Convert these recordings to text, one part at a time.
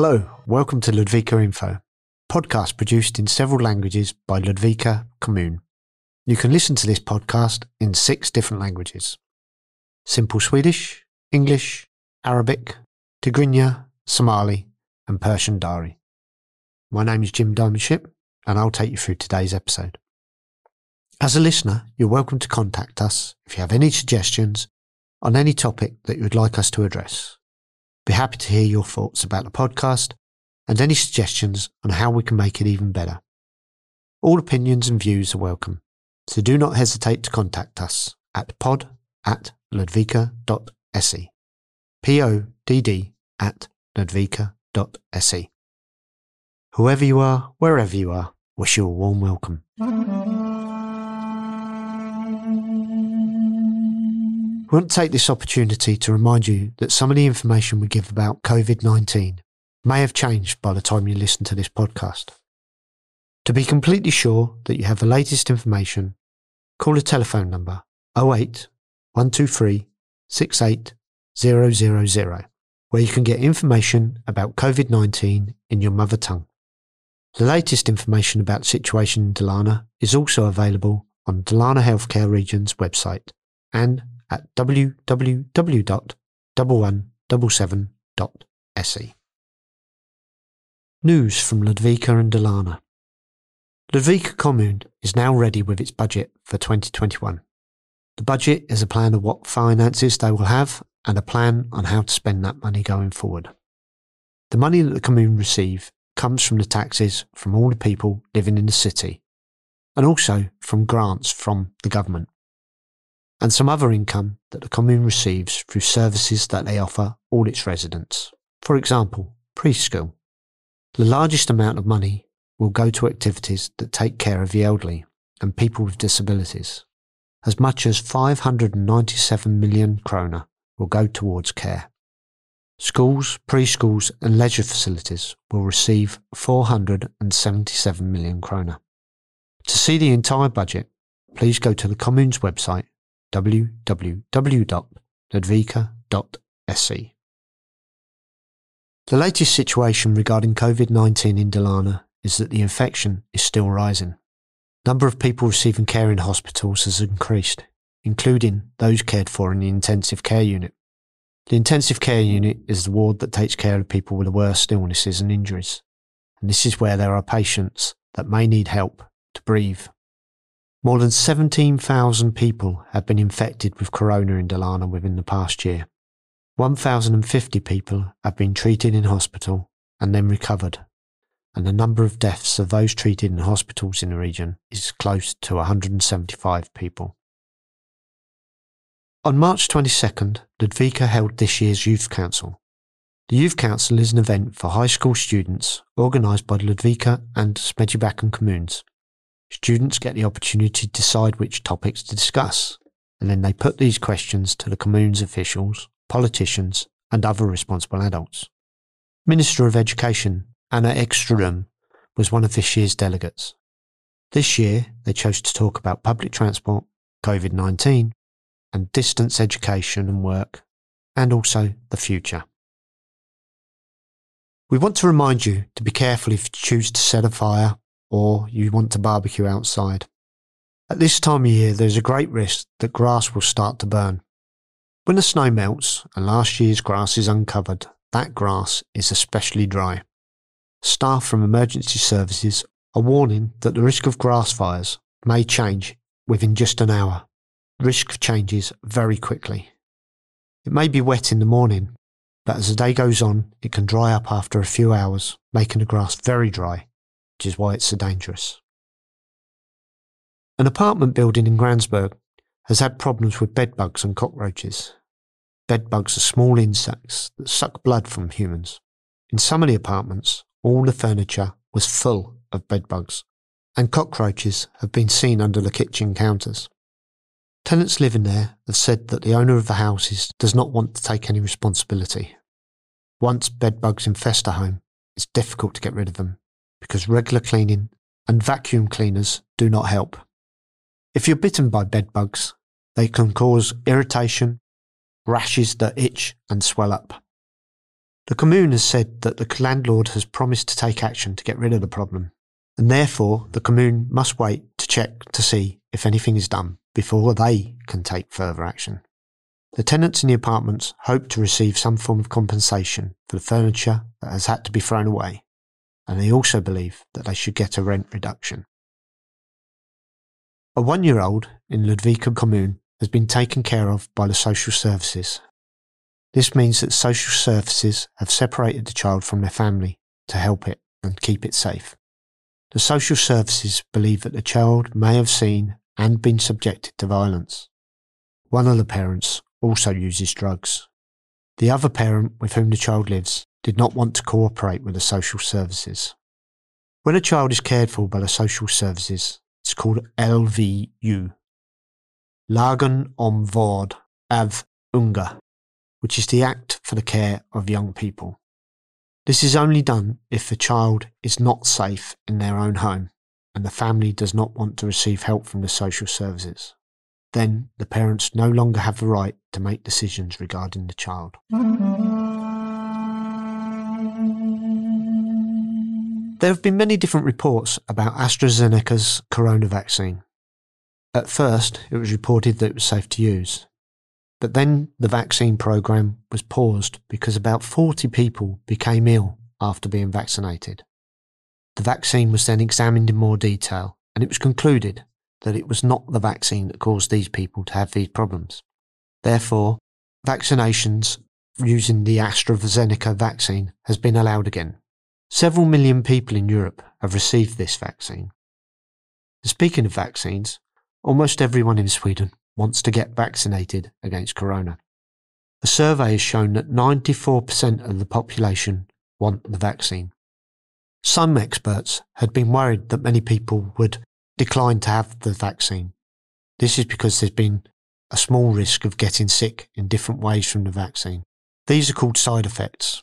Hello, welcome to Ludvika Info, podcast produced in several languages by Ludvika Kommun. You can listen to this podcast in six different languages Simple Swedish, English, Arabic, Tigrinya, Somali, and Persian Dari. My name is Jim Diamond-Shipp, and I'll take you through today's episode. As a listener, you're welcome to contact us if you have any suggestions on any topic that you would like us to address. Be happy to hear your thoughts about the podcast and any suggestions on how we can make it even better. All opinions and views are welcome, so do not hesitate to contact us at podd at ludvika.se. P-O-D-D at ludvika.se. Whoever you are, wherever you are, wish you a warm welcome. We want to take this opportunity to remind you that some of the information we give about COVID 19 may have changed by the time you listen to this podcast. To be completely sure that you have the latest information, call the telephone number 08 123 68 000, where you can get information about COVID 19 in your mother tongue. The latest information about the situation in Dalarna is also available on Dalarna Healthcare Region's website and at www.1177.se. News from Ludvika and Dalarna. Ludvika Kommun is now ready with its budget for 2021. The budget is a plan of what finances they will have and a plan on how to spend that money going forward. The money that the commune receive comes from the taxes from all the people living in the city and also from grants from the government and some other income that the commune receives through services that they offer all its residents. For example, preschool. The largest amount of money will go to activities that take care of the elderly and people with disabilities. As much as 597 million krona will go towards care. Schools, preschools and leisure facilities will receive 477 million krona. To see the entire budget, please go to the Commune's website www.ludvika.se. The latest situation regarding COVID 19 in Dalarna is that the infection is still rising. Number of people receiving care in hospitals has increased, including those cared for in the intensive care unit. The intensive care unit is the ward that takes care of people with the worst illnesses and injuries, and this is where there are patients that may need help to breathe more than 17,000 people have been infected with corona in Dalarna within the past year. 1,050 people have been treated in hospital and then recovered, and the number of deaths of those treated in hospitals in the region is close to 175 people. On March 22nd, Ludvika held this year's Youth Council. The Youth Council is an event for high school students organised by Ludvika and Smedjebacken communes. Students get the opportunity to decide which topics to discuss, and then they put these questions to the commune's officials, politicians, and other responsible adults. Minister of Education Anna Ekström was one of this year's delegates. This year, they chose to talk about public transport, COVID 19, and distance education and work, and also the future. We want to remind you to be careful if you choose to set a fire or you want to barbecue outside. At this time of year, there's a great risk that grass will start to burn. When the snow melts and last year's grass is uncovered, that grass is especially dry. Staff from emergency services are warning that the risk of grass fires may change within just an hour. Risk changes very quickly. It may be wet in the morning, but as the day goes on, it can dry up after a few hours, making the grass very dry which is why it's so dangerous. An apartment building in Grängesberg has had problems with bedbugs and cockroaches. Bedbugs are small insects that suck blood from humans. In some of the apartments, all the furniture was full of bedbugs, and cockroaches have been seen under the kitchen counters. Tenants living there have said that the owner of the houses does not want to take any responsibility. Once bedbugs infest a home, it's difficult to get rid of them because regular cleaning and vacuum cleaners do not help. If you're bitten by bed bugs, they can cause irritation, rashes that itch and swell up. The commune has said that the landlord has promised to take action to get rid of the problem, and therefore the commune must wait to check to see if anything is done before they can take further action. The tenants in the apartments hope to receive some form of compensation for the furniture that has had to be thrown away, and they also believe that they should get a rent reduction. A one year old in Ludvika Commune has been taken care of by the social services this means that social services have separated the child from their family to help it and keep it safe. The social services believe that the child may have seen and been subjected to violence. One of the parents also uses drugs. The other parent with whom the child lives did not want to cooperate with the social services. When a child is cared for by the social services, it's called LVU. Lagen om vård av unga which is the Act for the Care of Young People. This is only done if the child is not safe in their own home and the family does not want to receive help from the social services. Then the parents no longer have the right to make decisions regarding the child. There have been many different reports about AstraZeneca's corona vaccine. At first, it was reported that it was safe to use, but then the vaccine program was paused because about 40 people became ill after being vaccinated. The vaccine was then examined in more detail, and it was concluded that it was not the vaccine that caused these people to have these problems. Therefore, vaccinations using the AstraZeneca vaccine has been allowed again. Several million people in Europe have received this vaccine. Speaking of vaccines, almost everyone in Sweden wants to get vaccinated against corona. A survey has shown that 94% of the population want the vaccine. Some experts had been worried that many people would decline to have the vaccine. This is because there's been a small risk of getting sick in different ways from the vaccine. These are called side effects.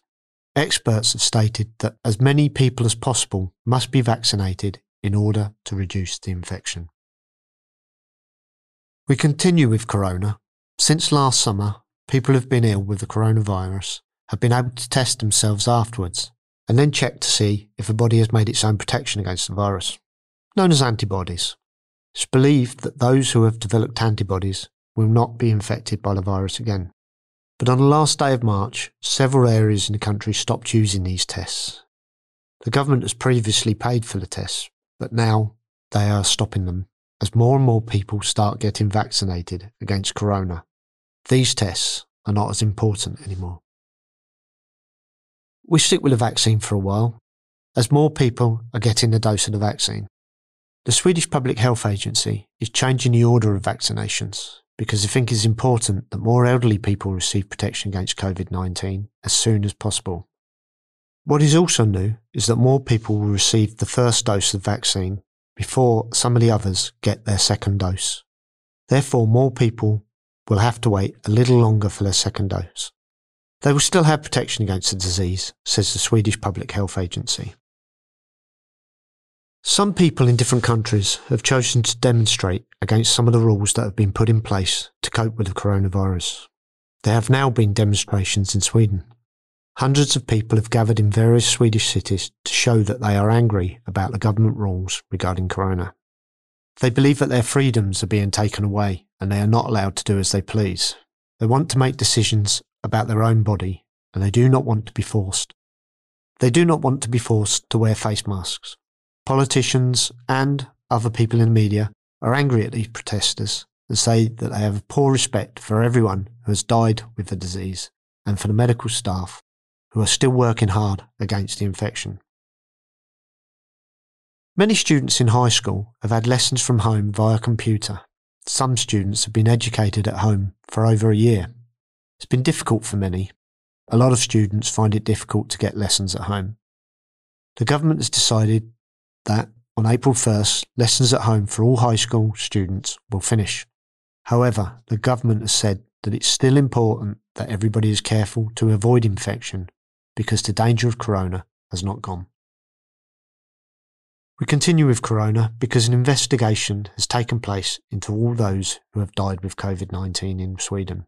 Experts have stated that as many people as possible must be vaccinated in order to reduce the infection. We continue with corona. Since last summer, people who've been ill with the coronavirus have been able to test themselves afterwards and then check to see if the body has made its own protection against the virus, known as antibodies. It's believed that those who have developed antibodies will not be infected by the virus again. But on the last day of March, several areas in the country stopped using these tests. The government has previously paid for the tests, but now they are stopping them as more and more people start getting vaccinated against corona, these tests are not as important anymore. We stick with the vaccine for a while, as more people are getting the dose of the vaccine. The Swedish Public Health Agency is changing the order of vaccinations because they think it's important that more elderly people receive protection against COVID 19 as soon as possible. What is also new is that more people will receive the first dose of vaccine before some of the others get their second dose. Therefore, more people will have to wait a little longer for their second dose. They will still have protection against the disease, says the Swedish Public Health Agency. Some people in different countries have chosen to demonstrate against some of the rules that have been put in place to cope with the coronavirus. There have now been demonstrations in Sweden. Hundreds of people have gathered in various Swedish cities to show that they are angry about the government rules regarding corona. They believe that their freedoms are being taken away and they are not allowed to do as they please. They want to make decisions about their own body and they do not want to be forced. They do not want to be forced to wear face masks. Politicians and other people in the media are angry at these protesters and say that they have a poor respect for everyone who has died with the disease and for the medical staff who are still working hard against the infection. Many students in high school have had lessons from home via computer. Some students have been educated at home for over a year. It's been difficult for many. A lot of students find it difficult to get lessons at home. The government has decided that on April 1st, lessons at home for all high school students will finish. However, the government has said that it's still important that everybody is careful to avoid infection because the danger of corona has not gone. We continue with corona because an investigation has taken place into all those who have died with COVID 19 in Sweden.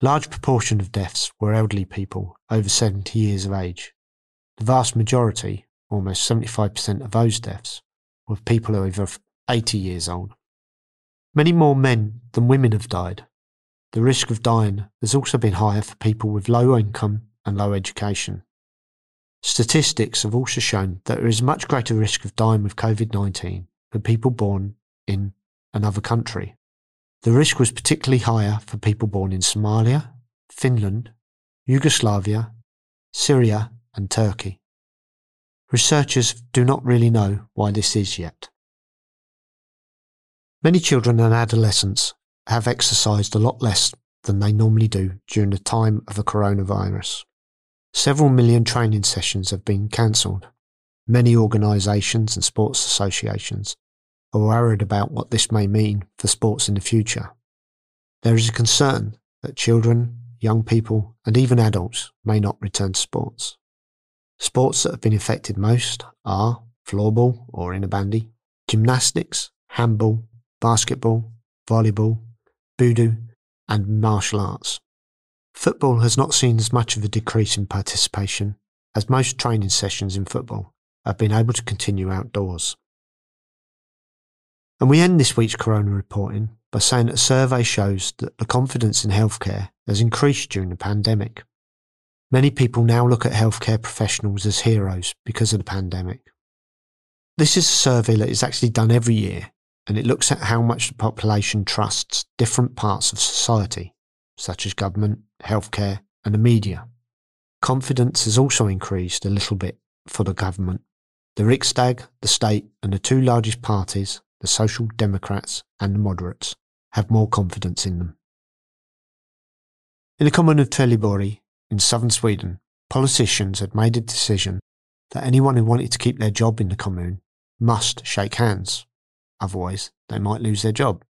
Large proportion of deaths were elderly people over 70 years of age. The vast majority, almost 75% of those deaths, were people over 80 years old. Many more men than women have died. The risk of dying has also been higher for people with low income and low education. Statistics have also shown that there is much greater risk of dying with COVID 19 for people born in another country. The risk was particularly higher for people born in Somalia, Finland, Yugoslavia, Syria, and Turkey. Researchers do not really know why this is yet. Many children and adolescents have exercised a lot less than they normally do during the time of the coronavirus. Several million training sessions have been cancelled. Many organisations and sports associations are worried about what this may mean for sports in the future. There is a concern that children, young people, and even adults may not return to sports. Sports that have been affected most are floorball or innebandy, gymnastics, handball, basketball, volleyball, budo, and martial arts. Football has not seen as much of a decrease in participation, as most training sessions in football have been able to continue outdoors. And we end this week's Corona reporting by saying that a survey shows that the confidence in healthcare has increased during the pandemic. Many people now look at healthcare professionals as heroes because of the pandemic. This is a survey that is actually done every year and it looks at how much the population trusts different parts of society such as government, healthcare, and the media. Confidence has also increased a little bit for the government. The Riksdag, the state, and the two largest parties, the Social Democrats and the moderates, have more confidence in them. In the commune of Trelleborg in southern Sweden, politicians had made a decision that anyone who wanted to keep their job in the commune must shake hands, otherwise they might lose their job.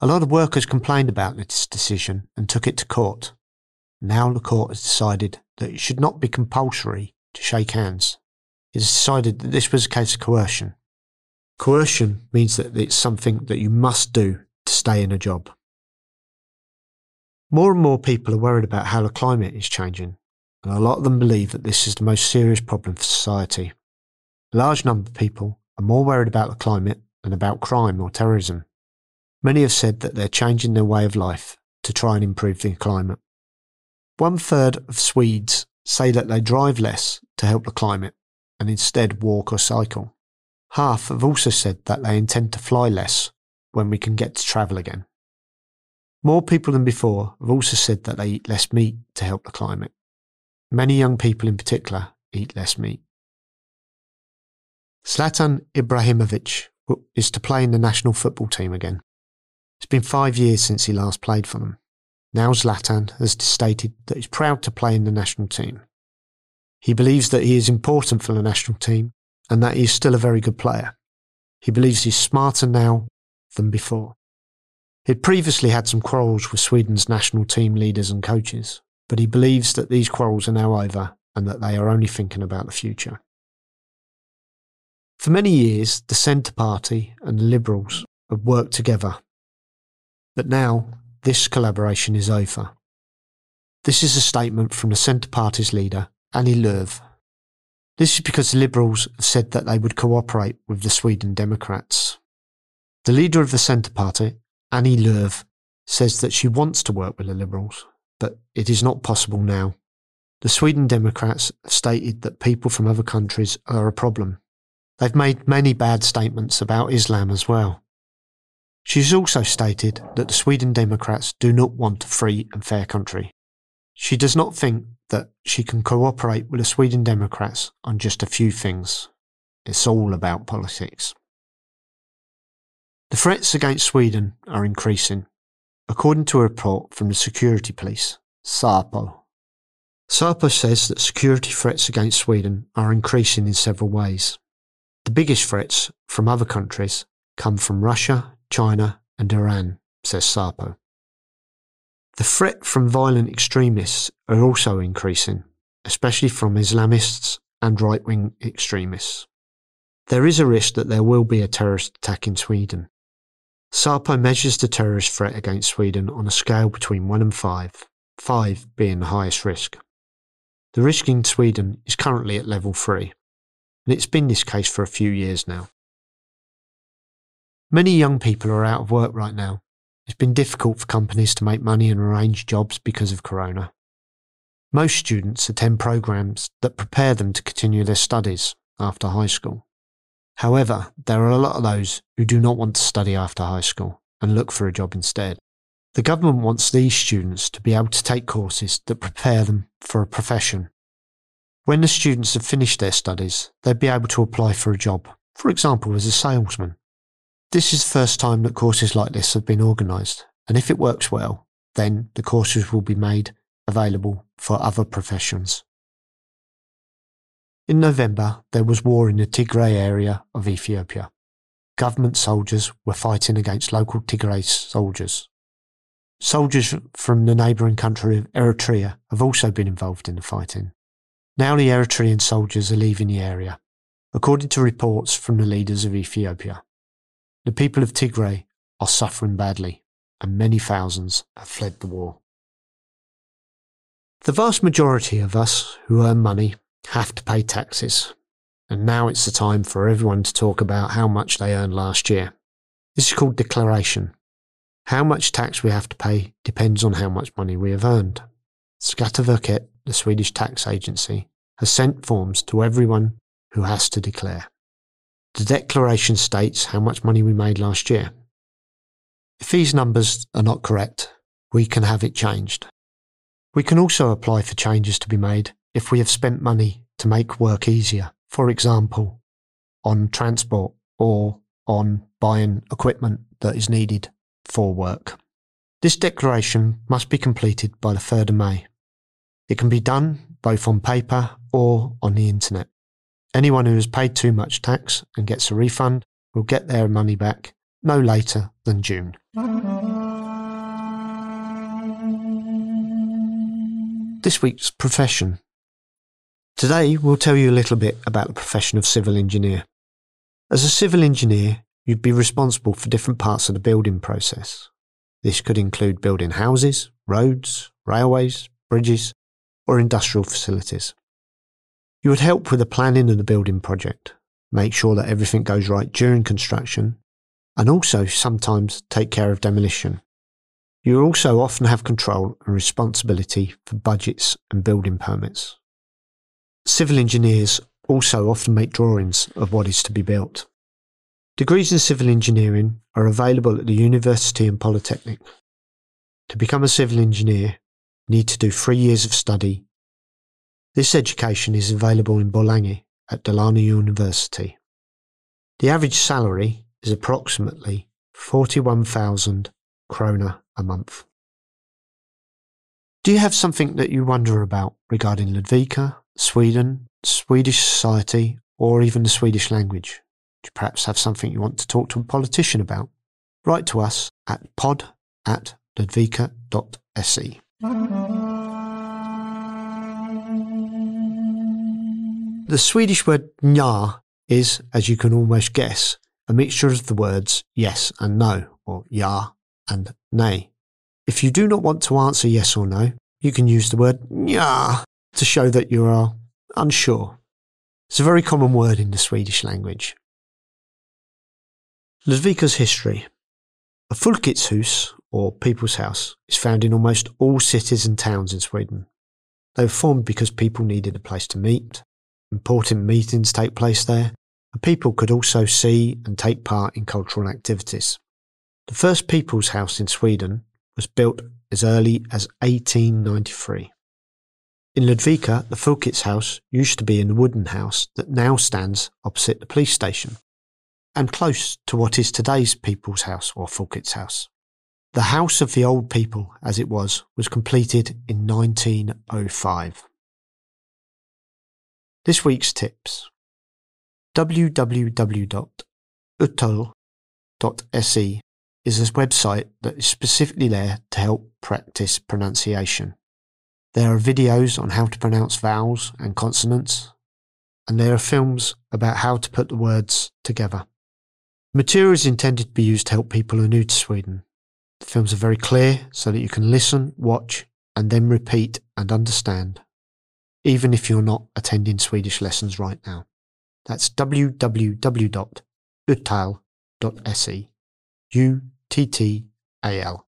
A lot of workers complained about this decision and took it to court. Now the court has decided that it should not be compulsory to shake hands. It has decided that this was a case of coercion. Coercion means that it's something that you must do to stay in a job. More and more people are worried about how the climate is changing, and a lot of them believe that this is the most serious problem for society. A large number of people are more worried about the climate than about crime or terrorism. Many have said that they're changing their way of life to try and improve the climate. One third of Swedes say that they drive less to help the climate and instead walk or cycle. Half have also said that they intend to fly less when we can get to travel again. More people than before have also said that they eat less meat to help the climate. Many young people in particular eat less meat. Zlatan Ibrahimovic is to play in the national football team again. It's been five years since he last played for them. Now Zlatan has stated that he's proud to play in the national team. He believes that he is important for the national team and that he is still a very good player. He believes he's smarter now than before. He'd previously had some quarrels with Sweden's national team leaders and coaches, but he believes that these quarrels are now over and that they are only thinking about the future. For many years, the Centre Party and the Liberals have worked together but now, this collaboration is over. This is a statement from the Centre Party's leader, Annie Lööf. This is because the Liberals have said that they would cooperate with the Sweden Democrats. The leader of the Centre Party, Annie Lööf, says that she wants to work with the Liberals, but it is not possible now. The Sweden Democrats have stated that people from other countries are a problem. They've made many bad statements about Islam as well. She has also stated that the Sweden Democrats do not want a free and fair country. She does not think that she can cooperate with the Sweden Democrats on just a few things. It's all about politics. The threats against Sweden are increasing, according to a report from the security police, SAPO. SAPO says that security threats against Sweden are increasing in several ways. The biggest threats from other countries come from Russia, China, and Iran, says SAPO. The threat from violent extremists are also increasing, especially from Islamists and right wing extremists. There is a risk that there will be a terrorist attack in Sweden. SAPO measures the terrorist threat against Sweden on a scale between 1 and 5, 5 being the highest risk. The risk in Sweden is currently at level 3, and it's been this case for a few years now. Many young people are out of work right now. It's been difficult for companies to make money and arrange jobs because of Corona. Most students attend programs that prepare them to continue their studies after high school. However, there are a lot of those who do not want to study after high school and look for a job instead. The government wants these students to be able to take courses that prepare them for a profession. When the students have finished their studies, they'd be able to apply for a job, for example, as a salesman. This is the first time that courses like this have been organised, and if it works well, then the courses will be made available for other professions. In November, there was war in the Tigray area of Ethiopia. Government soldiers were fighting against local Tigray soldiers. Soldiers from the neighbouring country of Eritrea have also been involved in the fighting. Now the Eritrean soldiers are leaving the area, according to reports from the leaders of Ethiopia. The people of Tigray are suffering badly, and many thousands have fled the war. The vast majority of us who earn money have to pay taxes, and now it's the time for everyone to talk about how much they earned last year. This is called declaration. How much tax we have to pay depends on how much money we have earned. Skatteverket, the Swedish tax agency, has sent forms to everyone who has to declare. The declaration states how much money we made last year. If these numbers are not correct, we can have it changed. We can also apply for changes to be made if we have spent money to make work easier, for example, on transport or on buying equipment that is needed for work. This declaration must be completed by the 3rd of May. It can be done both on paper or on the internet. Anyone who has paid too much tax and gets a refund will get their money back no later than June. This week's profession. Today we'll tell you a little bit about the profession of civil engineer. As a civil engineer, you'd be responsible for different parts of the building process. This could include building houses, roads, railways, bridges, or industrial facilities. You would help with the planning of the building project, make sure that everything goes right during construction, and also sometimes take care of demolition. You also often have control and responsibility for budgets and building permits. Civil engineers also often make drawings of what is to be built. Degrees in civil engineering are available at the University and Polytechnic. To become a civil engineer, you need to do three years of study. This education is available in Borlänge at Dalarna University. The average salary is approximately 41,000 krona a month. Do you have something that you wonder about regarding Ludvika, Sweden, Swedish society, or even the Swedish language? Do you perhaps have something you want to talk to a politician about? Write to us at podd at ludvika.se. The Swedish word nja is, as you can almost guess, a mixture of the words yes and no, or ja and nay. If you do not want to answer yes or no, you can use the word nja to show that you are unsure. It's a very common word in the Swedish language. Ludvika's history. A Folketshus, or people's house, is found in almost all cities and towns in Sweden. They were formed because people needed a place to meet, important meetings take place there, and people could also see and take part in cultural activities. The first people's house in Sweden was built as early as 1893. In Ludvika, the Folkets house used to be in the wooden house that now stands opposite the police station and close to what is today's People's House or Folkets House. The House of the Old People, as it was, was completed in 1905. This week's tips www.uttal.se is a website that is specifically there to help practice pronunciation. There are videos on how to pronounce vowels and consonants, and there are films about how to put the words together. Material is intended to be used to help people who are new to Sweden. The films are very clear so that you can listen, watch, and then repeat and understand, even if you're not attending Swedish lessons right now. That's www.uttal.se. U T T A L.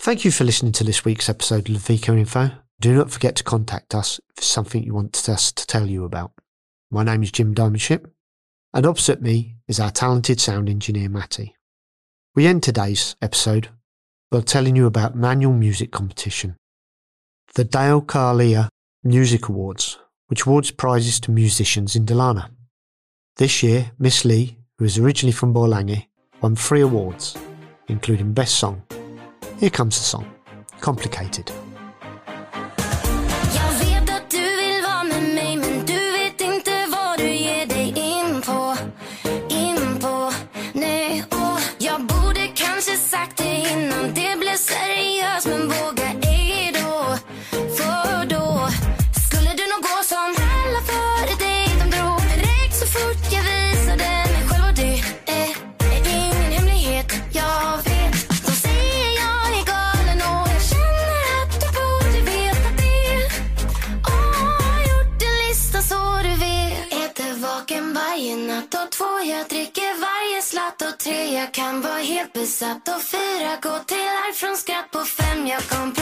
Thank you for listening to this week's episode of Vico Info. Do not forget to contact us if something you want us to tell you about. My name is Jim Diamond-Shipp, and opposite me is our talented sound engineer Matti. We end today's episode by telling you about an annual music competition, the Dalecarlia Music Awards, which awards prizes to musicians in Dalarna. This year, Miss Li, who is originally from Borlänge, won three awards, including Best Song here comes the song Complicated. slapp då fyra Gå till arv från skratt på fem. Jag kom